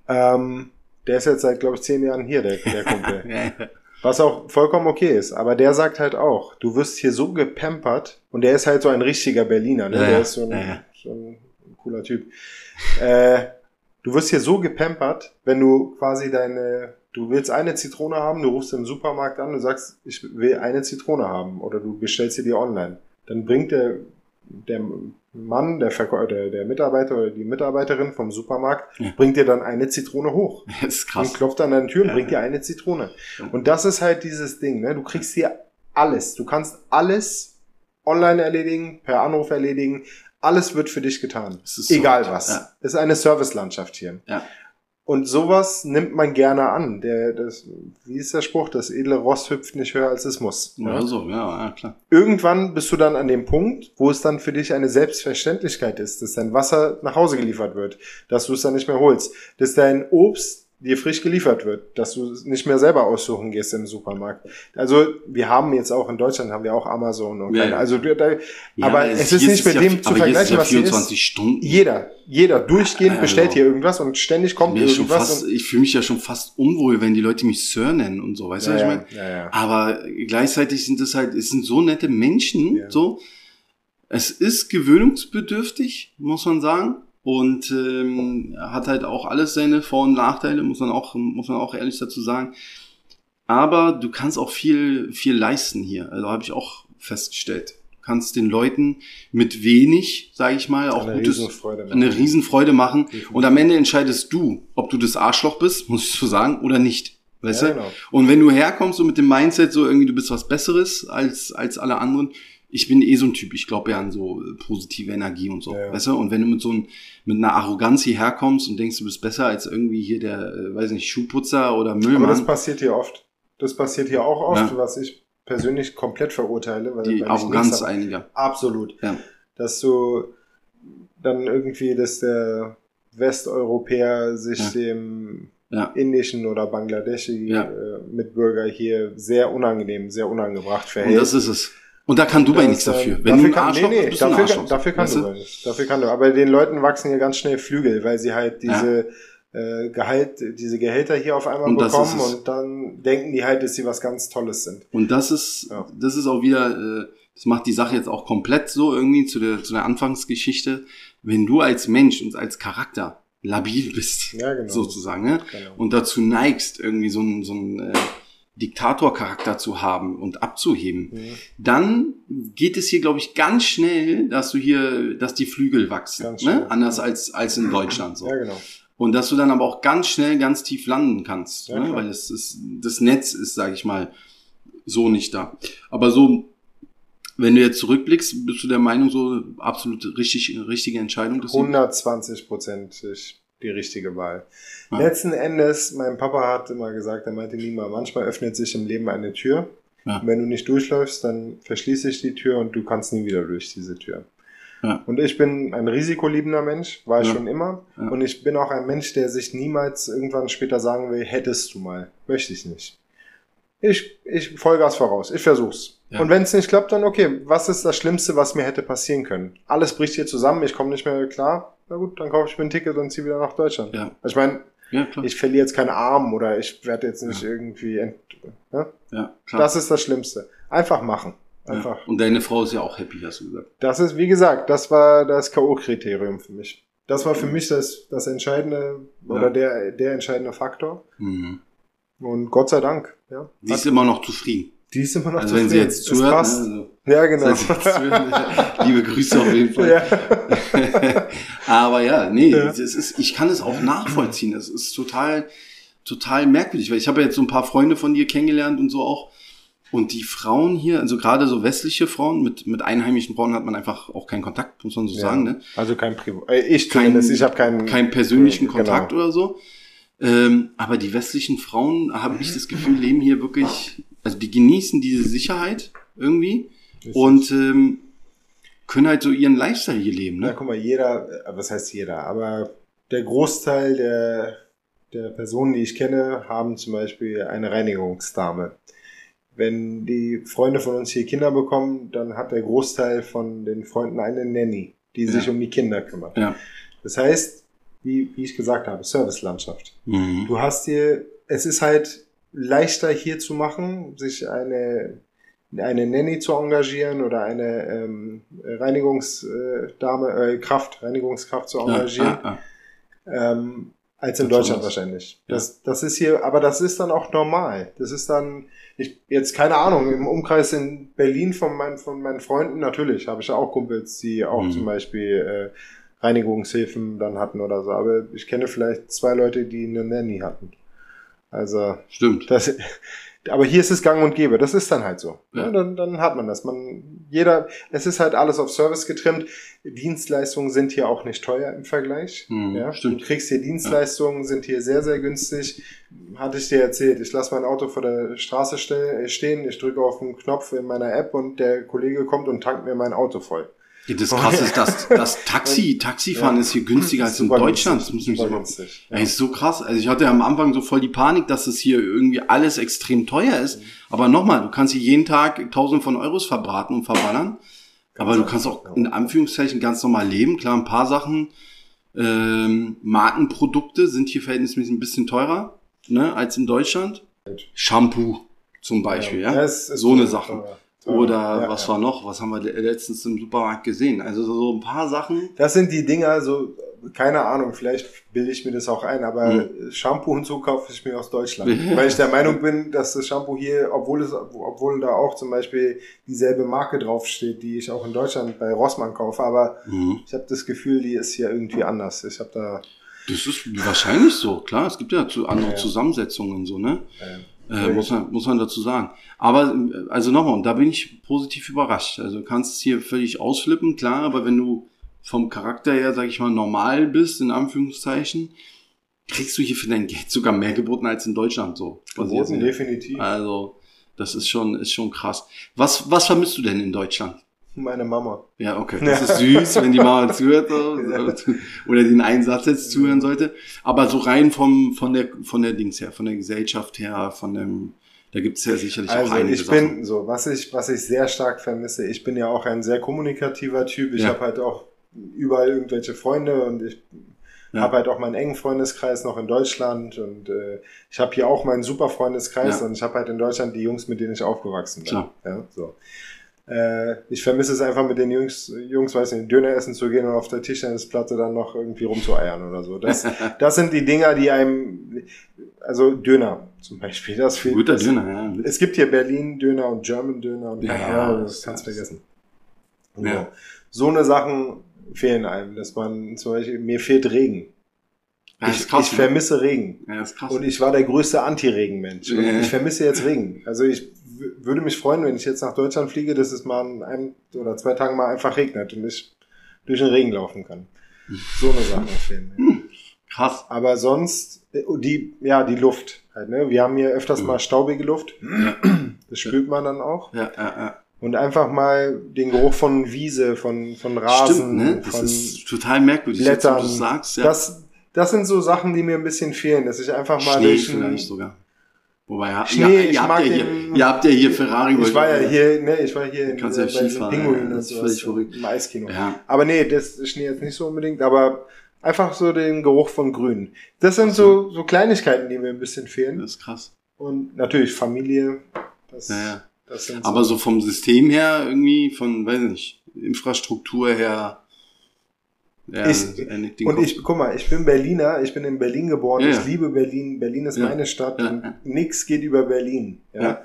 Ähm, der ist jetzt seit, glaube ich, zehn Jahren hier, der, der Kumpel. Was auch vollkommen okay ist. Aber der sagt halt auch, du wirst hier so gepampert und der ist halt so ein richtiger Berliner. Ne? Ja, der ist so ein, ja. so ein cooler Typ. Äh, du wirst hier so gepampert, wenn du quasi deine, du willst eine Zitrone haben, du rufst im Supermarkt an und sagst, ich will eine Zitrone haben oder du bestellst sie dir online. Dann bringt der, der Mann, der, Verkäu der, der Mitarbeiter oder die Mitarbeiterin vom Supermarkt, Ja. bringt dir dann eine Zitrone hoch Das ist und krass. klopft an deine Tür und Ja. bringt dir eine Zitrone. Und das ist halt dieses Ding, ne? Du kriegst hier alles. Du kannst alles online erledigen, per Anruf erledigen. Alles wird für dich getan. So Egal gut. was. Ja. Das ist eine Servicelandschaft hier. Ja. Und sowas nimmt man gerne an. Der, das, wie ist der Spruch? Das edle Ross hüpft nicht höher als es muss. Oder so, ja, ja, klar. Irgendwann bist du dann an dem Punkt, wo es dann für dich eine Selbstverständlichkeit ist, dass dein Wasser nach Hause geliefert wird, dass du es dann nicht mehr holst, dass dein Obst dir frisch geliefert wird, dass du nicht mehr selber aussuchen gehst im Supermarkt. Also wir haben jetzt auch in Deutschland haben wir auch Amazon und Ja, keine, also da, Ja, aber es ist nicht mit ja- dem zu vergleichen, was hier 24 ist. Stunden. Jeder, jeder durchgehend Ja, bestellt hier irgendwas und ständig kommt irgendwas. fast, ich fühle mich ja schon fast unwohl, wenn die Leute mich Sir nennen und so, weißt du, was ich meine? Aber gleichzeitig sind es halt, es sind so nette Menschen, so. Es ist gewöhnungsbedürftig, muss man sagen. Und ähm, hat halt auch alles seine Vor- und Nachteile, muss man auch, muss man auch ehrlich dazu sagen. Aber du kannst auch viel, viel leisten hier. Also habe ich auch festgestellt. Du kannst den Leuten mit wenig, sage ich mal, auch eine gutes, Riesenfreude. machen. eine Riesenfreude machen. Und am Ende entscheidest du, ob du das Arschloch bist, muss ich so sagen, oder nicht. Weißt ja, du? genau. Und wenn du herkommst so mit dem Mindset, so irgendwie du bist was Besseres als, als alle anderen, ich bin eh so ein Typ, ich glaube ja an so äh, positive Energie und so, Ja, weißt du? Und wenn du mit so ein, mit einer Arroganz hierher kommst und denkst, du bist besser als irgendwie hier der, äh, weiß nicht, Schuhputzer oder Aber das Müllmann, passiert hier oft. Das passiert hier auch oft, Ja. was ich persönlich komplett verurteile. Weil, die weil Arroganz einiger. Absolut. Ja. Dass du dann irgendwie, dass der Westeuropäer sich Ja. dem Ja. indischen oder Bangladeschi Ja. äh, Mitbürger hier sehr unangenehm, sehr unangebracht Und verhält. das ist es. Und da kann Dubai Das, nichts dafür. ähm, Wenn du ein Arschloch nee, nee, bist, du ein dafür, Arschloch. dafür kann weißt du du? nicht. Dafür kann du. Aber den Leuten wachsen hier ganz schnell Flügel, weil sie halt diese äh, Gehalt, diese Gehälter hier auf einmal Und bekommen und dann denken die halt, dass sie was ganz Tolles sind. Und das ist, Ja. das ist auch wieder, äh, das macht die Sache jetzt auch komplett so irgendwie zu der, zu der Anfangsgeschichte. Wenn du als Mensch und als Charakter labil bist, Ja, genau. sozusagen, ne? Genau. und dazu neigst, irgendwie so einen, so einen äh, Diktatorcharakter zu haben und abzuheben, Mhm. dann geht es hier, glaube ich, ganz schnell, dass du hier, dass die Flügel wachsen, ne? anders als, als in Deutschland so. Ja, genau. Und dass du dann aber auch ganz schnell ganz tief landen kannst, Ja, ne? weil es ist, das Netz ist, sage ich mal, so nicht da. Aber so, wenn du jetzt zurückblickst, bist du der Meinung, so absolut richtig, richtige Entscheidung? dass du- 120 Prozent die richtige Wahl. Ja. Letzten Endes, mein Papa hat immer gesagt, er meinte nie mal, manchmal öffnet sich im Leben eine Tür. Ja. Und wenn du nicht durchläufst, dann verschließe ich die Tür und du kannst nie wieder durch diese Tür. Ja. Und ich bin ein risikoliebender Mensch, war ich Ja. schon immer. Ja. Und ich bin auch ein Mensch, der sich niemals irgendwann später sagen will, hättest du mal. Möchte ich nicht. Ich, ich Vollgas voraus. Ich versuch's. Ja. Und wenn es nicht klappt, dann okay. Was ist das Schlimmste, was mir hätte passieren können? Alles bricht hier zusammen, ich komme nicht mehr klar. Na gut, dann kaufe ich mir ein Ticket und ziehe wieder nach Deutschland. Ja. Ich meine, Ja, ich verliere jetzt keinen Arm oder ich werde jetzt nicht irgendwie. Ent ne? ja, klar. Das ist das Schlimmste. Einfach machen. Einfach. Und deine Frau ist ja auch happy, hast du gesagt. Das ist, wie gesagt, das war das K.O.-Kriterium für mich. Das war für mich das, das entscheidende oder der, der entscheidende Faktor. Mhm. Und Gott sei Dank, ja. Sie ist immer noch zufrieden. Die ist immer noch Also wenn sie jetzt zuhört, passt. ne, Ja, genau. also, sie jetzt zuhört, liebe Grüße auf jeden Fall. ja. Aber ja, nee, Ja. es ist, ich kann es auch nachvollziehen. Es ist total, total merkwürdig, weil ich habe ja jetzt so ein paar Freunde von dir kennengelernt und so auch. Und die Frauen hier, also gerade so westliche Frauen, mit, mit einheimischen Frauen hat man einfach auch keinen Kontakt, muss man so Ja. sagen, ne? Also kein Privat. Äh, ich Kein- zumindest, ich habe keinen. Keinen persönlichen Genau. Kontakt oder so. Ähm, aber die westlichen Frauen, habe ich das Gefühl, leben hier wirklich, also die genießen diese Sicherheit irgendwie und ähm, können halt so ihren Lifestyle hier leben, Ja, ne? guck mal, jeder, äh, was heißt jeder, aber der Großteil der, der Personen, die ich kenne, haben zum Beispiel eine Reinigungsdame. Wenn die Freunde von uns hier Kinder bekommen, dann hat der Großteil von den Freunden eine Nanny, die Ja. sich um die Kinder kümmert. Ja. Das heißt, wie, wie ich gesagt habe, Servicelandschaft. Mhm. Du hast hier, es ist halt leichter hier zu machen, sich eine, eine Nanny zu engagieren oder eine ähm, Reinigungsdame, äh, Kraft, Reinigungskraft zu engagieren, Ja, ja, ähm, als in Das Deutschland wahrscheinlich. Ja. Das, das ist hier, aber das ist dann auch normal. Das ist dann, ich, jetzt keine Ahnung, im Umkreis in Berlin von meinen, von meinen Freunden, natürlich, habe ich auch Kumpels, die auch Mhm. zum Beispiel äh, Reinigungshilfen dann hatten oder so. Aber ich kenne vielleicht zwei Leute, die eine Nanny hatten. Also, Stimmt. das, aber hier ist es gang und gäbe. Das ist dann halt so. Ja. Ja. dann, dann hat man das. Man, jeder, es ist halt alles auf Service getrimmt. Dienstleistungen sind hier auch nicht teuer im Vergleich. Mhm, ja, stimmt. Du kriegst hier Dienstleistungen, sind hier sehr, sehr günstig. Hatte ich dir erzählt, ich lasse mein Auto vor der Straße ste- stehen, ich drücke auf den Knopf in meiner App und der Kollege kommt und tankt mir mein Auto voll. Ja, das krasse ist, dass das Taxi, Taxifahren Ja. ist hier günstiger als in Deutschland. günstig, Das muss man super günstig. Ey, ist so krass. Also ich hatte ja am Anfang so voll die Panik, dass das hier irgendwie alles extrem teuer ist. Aber nochmal, du kannst hier jeden Tag tausend von Euros verbraten und verballern. Aber du kannst auch in Anführungszeichen ganz normal leben. Klar, ein paar Sachen, ähm, Markenprodukte sind hier verhältnismäßig ein bisschen teurer ne, als in Deutschland. Shampoo zum Beispiel, ja. ist so eine teuer. Oder Ja, was ja. war noch? Was haben wir le- letztens im Supermarkt gesehen? Also so- ein paar Sachen. Das sind die Dinger, so, keine Ahnung, vielleicht bilde ich mir das auch ein, aber Mhm. Shampoo und so kaufe ich mir aus Deutschland. Weil ich der Meinung bin, dass das Shampoo hier, obwohl es, obwohl da auch zum Beispiel dieselbe Marke draufsteht, die ich auch in Deutschland bei Rossmann kaufe, aber Mhm. ich habe das Gefühl, die ist hier irgendwie anders. Ich habe da, Das ist wahrscheinlich so, klar. Es gibt ja andere Ja, ja. Zusammensetzungen und so, ne? äh, Äh, muss, man, muss man dazu sagen. Aber, also nochmal, und da bin ich positiv überrascht. Also du kannst es hier völlig ausflippen, klar, aber wenn du vom Charakter her, sag ich mal, normal bist, in Anführungszeichen, kriegst du hier für dein Geld sogar mehr geboten als in Deutschland so. Geboten, definitiv. Also, das ist schon, ist schon krass. Was, was vermisst du denn in Deutschland? Meine Mama. Ja, okay. Das ist süß, wenn die Mama zuhört oder den Einsatz jetzt zuhören sollte. Aber so rein vom, von der, von der Dings her, von der Gesellschaft her, von dem, da gibt's ja sicherlich auch Also einige ich Sachen. bin so, was ich, was ich sehr stark vermisse, ich bin ja auch ein sehr kommunikativer Typ. Ich Ja. habe halt auch überall irgendwelche Freunde und ich Ja. habe halt auch meinen engen Freundeskreis noch in Deutschland und äh, ich habe hier auch meinen super Freundeskreis Ja. und ich habe halt in Deutschland die Jungs, mit denen ich aufgewachsen bin. Klar. Ja, so. Äh, ich vermisse es einfach mit den Jungs, Jungs, weiß nicht, Döner essen zu gehen und auf der Tischtennisplatte dann noch irgendwie rumzueiern oder so. Das, das sind die Dinger, die einem, also Döner zum Beispiel, das fehlt. Guter Döner, ja. es gibt hier Berlin-Döner und German-Döner und Ja, ja, das kannst du vergessen. Ja. So. so eine Sachen fehlen einem, dass man zum Beispiel, mir fehlt Regen. Ja, ich krass, ich ne? vermisse Regen. Ja, krass. Und ich war der größte Anti-Regen-Mensch. Und Ja. ich vermisse jetzt Regen. Also ich würde mich freuen, wenn ich jetzt nach Deutschland fliege, dass es mal an einem oder zwei Tagen mal einfach regnet und ich durch den Regen laufen kann. So eine Sache fehlen mir. krass. Aber sonst, äh, die, ja, die Luft halt, ne? Wir haben hier öfters Mhm. mal staubige Luft. Ja, Das spürt man dann auch. ja, ja. ja. Und einfach mal den Geruch von Wiese, von, von Rasen, Stimmt, ne? Das ist total merkwürdig. Jetzt, Blättern. du das sagst, ja. das, das sind so Sachen, die mir ein bisschen fehlen, dass ich einfach mal Schnee durch ein- vielleicht sogar. Wobei, Schnee, ja, ich ihr, habt ja hier, den- ihr habt ja hier Ferrari. Ich war ja hier, ne, ich war hier in, Kannst ja bei den Pinguinen ja, und sowas, im Eiskino. Ja, Aber nee, das Schnee jetzt nicht so unbedingt, aber einfach so den Geruch von Grün. Das sind so, so Kleinigkeiten, die mir ein bisschen fehlen. das ist krass. Und natürlich Familie. Das, Ja, ja. das sind Aber so vom System her irgendwie, von, weiß ich nicht, Infrastruktur her. Ja, Ich- äh, Und ich, guck mal, ich bin Berliner, ich bin in Berlin geboren, Ja, ich ja. liebe Berlin, Berlin ist meine Stadt und nix geht über Berlin. Ja?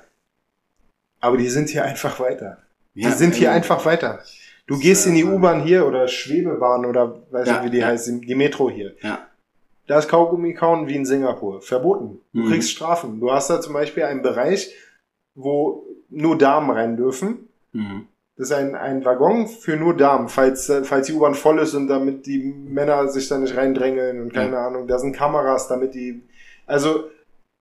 Aber die sind hier einfach weiter. Die sind hier äh, einfach weiter. Du Das gehst in die ja- U-Bahn hier oder Schwebebahn oder weiß nicht, wie die heißt, die Metro hier. Ja. Da ist Kaugummi kauen wie in Singapur. Verboten. Du Mhm. kriegst Strafen. Du hast da zum Beispiel einen Bereich, wo nur Damen rein dürfen. Mhm. Das ist ein, ein Waggon für nur Damen, falls, äh, falls die U-Bahn voll ist und damit die Männer sich da nicht reindrängeln und keine Ahnung. Da sind Kameras, damit die. Also,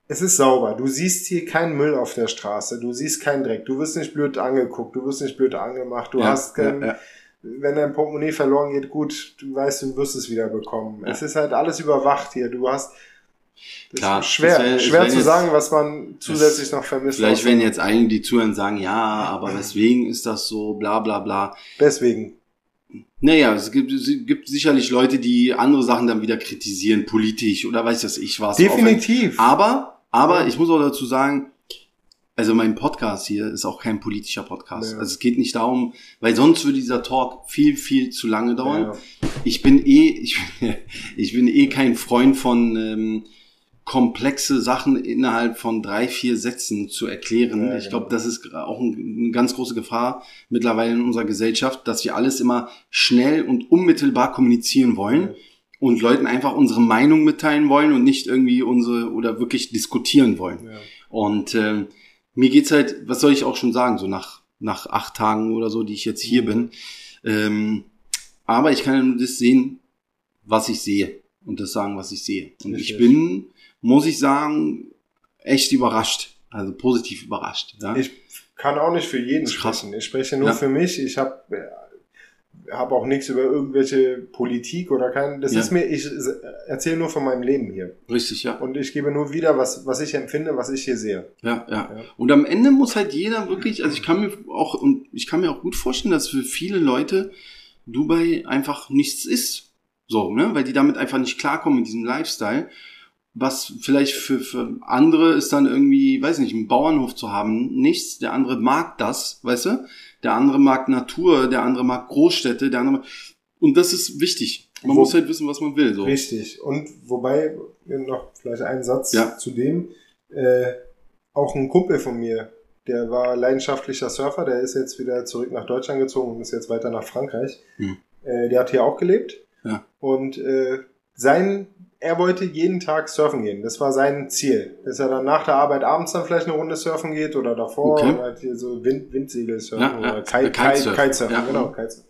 es ist sauber. Du siehst hier keinen Müll auf der Straße. Du siehst keinen Dreck. Du wirst nicht blöd angeguckt. Du wirst nicht blöd angemacht. Du ja, hast kein, ja, ja. wenn dein Portemonnaie verloren geht, gut, du weißt, du wirst es wieder bekommen. Ja. Es ist halt alles überwacht hier. Du hast. Das Klar, ist schwer, wär- schwer zu jetzt- sagen, was man zusätzlich noch vermisst. Vielleicht werden jetzt einige, die zuhören, sagen, ja, aber weswegen ist das so, bla bla bla. Deswegen. Naja, es gibt, es gibt sicherlich Leute, die andere Sachen dann wieder kritisieren, politisch oder weiß das ich was. Definitiv. Aber, aber ich muss auch dazu sagen, also mein Podcast hier ist auch kein politischer Podcast. Ja. Also es geht nicht darum, weil sonst würde dieser Talk viel, viel zu lange dauern. Ja. Ich bin eh, ich, ich bin eh kein Freund von ähm, komplexe Sachen innerhalb von drei, vier Sätzen zu erklären. Ja, ich genau. glaube, das ist auch ein, eine ganz große Gefahr mittlerweile in unserer Gesellschaft, dass wir alles immer schnell und unmittelbar kommunizieren wollen Ja. und Leuten einfach unsere Meinung mitteilen wollen und nicht irgendwie unsere oder wirklich diskutieren wollen. Ja. Und ähm, mir geht's halt, was soll ich auch schon sagen, so nach, nach acht Tagen oder so, die ich jetzt hier bin. Ähm, aber ich kann ja nur das sehen, was ich sehe. Und das sagen, was ich sehe. Und ich bin, muss ich sagen, echt überrascht. Also positiv überrascht. Ja? Ich kann auch nicht für jeden sprechen. Ich spreche nur Ja. für mich. Ich habe habe auch nichts über irgendwelche Politik oder kein. Das Ja. ist mir, ich erzähle nur von meinem Leben hier. Richtig, ja. Und ich gebe nur wieder, was, was ich empfinde, was ich hier sehe. Ja, ja. Ja. Und am Ende muss halt jeder wirklich, also ich kann mir auch, und ich kann mir auch gut vorstellen, dass für viele Leute Dubai einfach nichts ist. So, ne? Weil die damit einfach nicht klarkommen mit diesem Lifestyle. Was vielleicht für, für andere ist dann irgendwie, weiß nicht, einen Bauernhof zu haben, nichts. Der andere mag das, weißt du? Der andere mag Natur, der andere mag Großstädte, der andere mag, und das ist wichtig. Man Wo- muss halt wissen, was man will, so. Richtig. Und wobei, noch vielleicht ein Satz Ja. zu dem, äh, auch ein Kumpel von mir, der war leidenschaftlicher Surfer, der ist jetzt wieder zurück nach Deutschland gezogen und ist jetzt weiter nach Frankreich. Hm. Äh, der hat hier auch gelebt. Ja. Und äh, sein, er wollte jeden Tag surfen gehen. Das war sein Ziel. Dass er dann nach der Arbeit abends dann vielleicht eine Runde surfen geht oder davor Okay. oder halt hier so Wind, Windsegel surfen Ja, ja. oder Kite, Äh, Kite, Kitesurfen. Kitesurfen. Ja. Genau, Kitesurfen.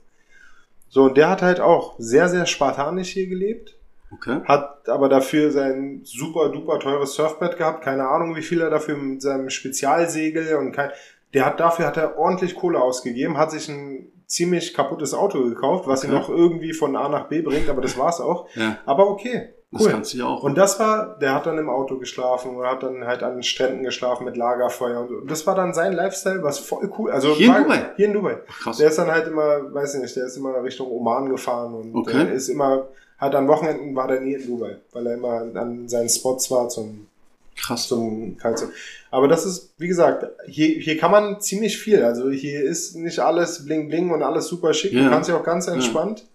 So, und der hat halt auch sehr, sehr spartanisch hier gelebt Okay. hat aber dafür sein super duper teures Surfbrett gehabt, keine Ahnung, wie viel er dafür mit seinem Spezialsegel und kein, der hat dafür hat er ordentlich Kohle ausgegeben, hat sich ein ziemlich kaputtes Auto gekauft, was ihn Okay. noch irgendwie von A nach B bringt, aber das war's auch. Ja, Aber okay, das cool. kannst du ja auch. Und das war, der hat dann im Auto geschlafen und hat dann halt an den Stränden geschlafen mit Lagerfeuer und so. Und das war dann sein Lifestyle, was voll cool. Also Hier in war- Dubai? Hier in Dubai. Krass. Der ist dann halt immer, weiß ich nicht, der ist immer Richtung Oman gefahren und Okay. der ist immer, hat an Wochenenden war der nie in Dubai, weil er immer an seinen Spots war zum, Krass. zum Kitesurfen. Aber das ist, wie gesagt, hier, hier kann man ziemlich viel. Also hier ist nicht alles bling bling und alles super schick. Ja. Du kannst ja auch ganz entspannt,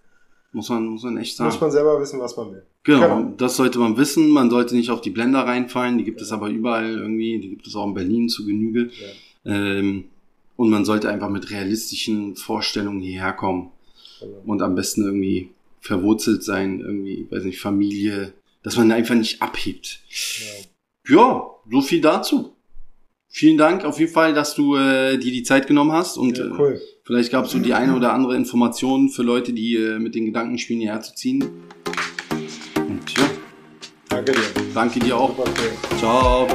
Muss man, muss man echt sagen. muss man selber wissen, was man will. genau, genau. das sollte man wissen. Man sollte nicht auf die Blender reinfallen. Die gibt es aber überall irgendwie. Die gibt es auch in Berlin zu Genüge. Ähm, und man sollte einfach mit realistischen Vorstellungen hierher kommen. Genau. Und am besten irgendwie verwurzelt sein, irgendwie, weiß nicht, Familie, dass man einfach nicht abhebt. Ja. Ja, so viel dazu. Vielen Dank auf jeden Fall, dass du äh, dir die Zeit genommen hast und Ja, äh, cool. Vielleicht gab es so die eine oder andere Information für Leute, die äh, mit den Gedanken spielen, hierher zu ziehen. Und ja, Danke dir. danke dir auch. Ciao.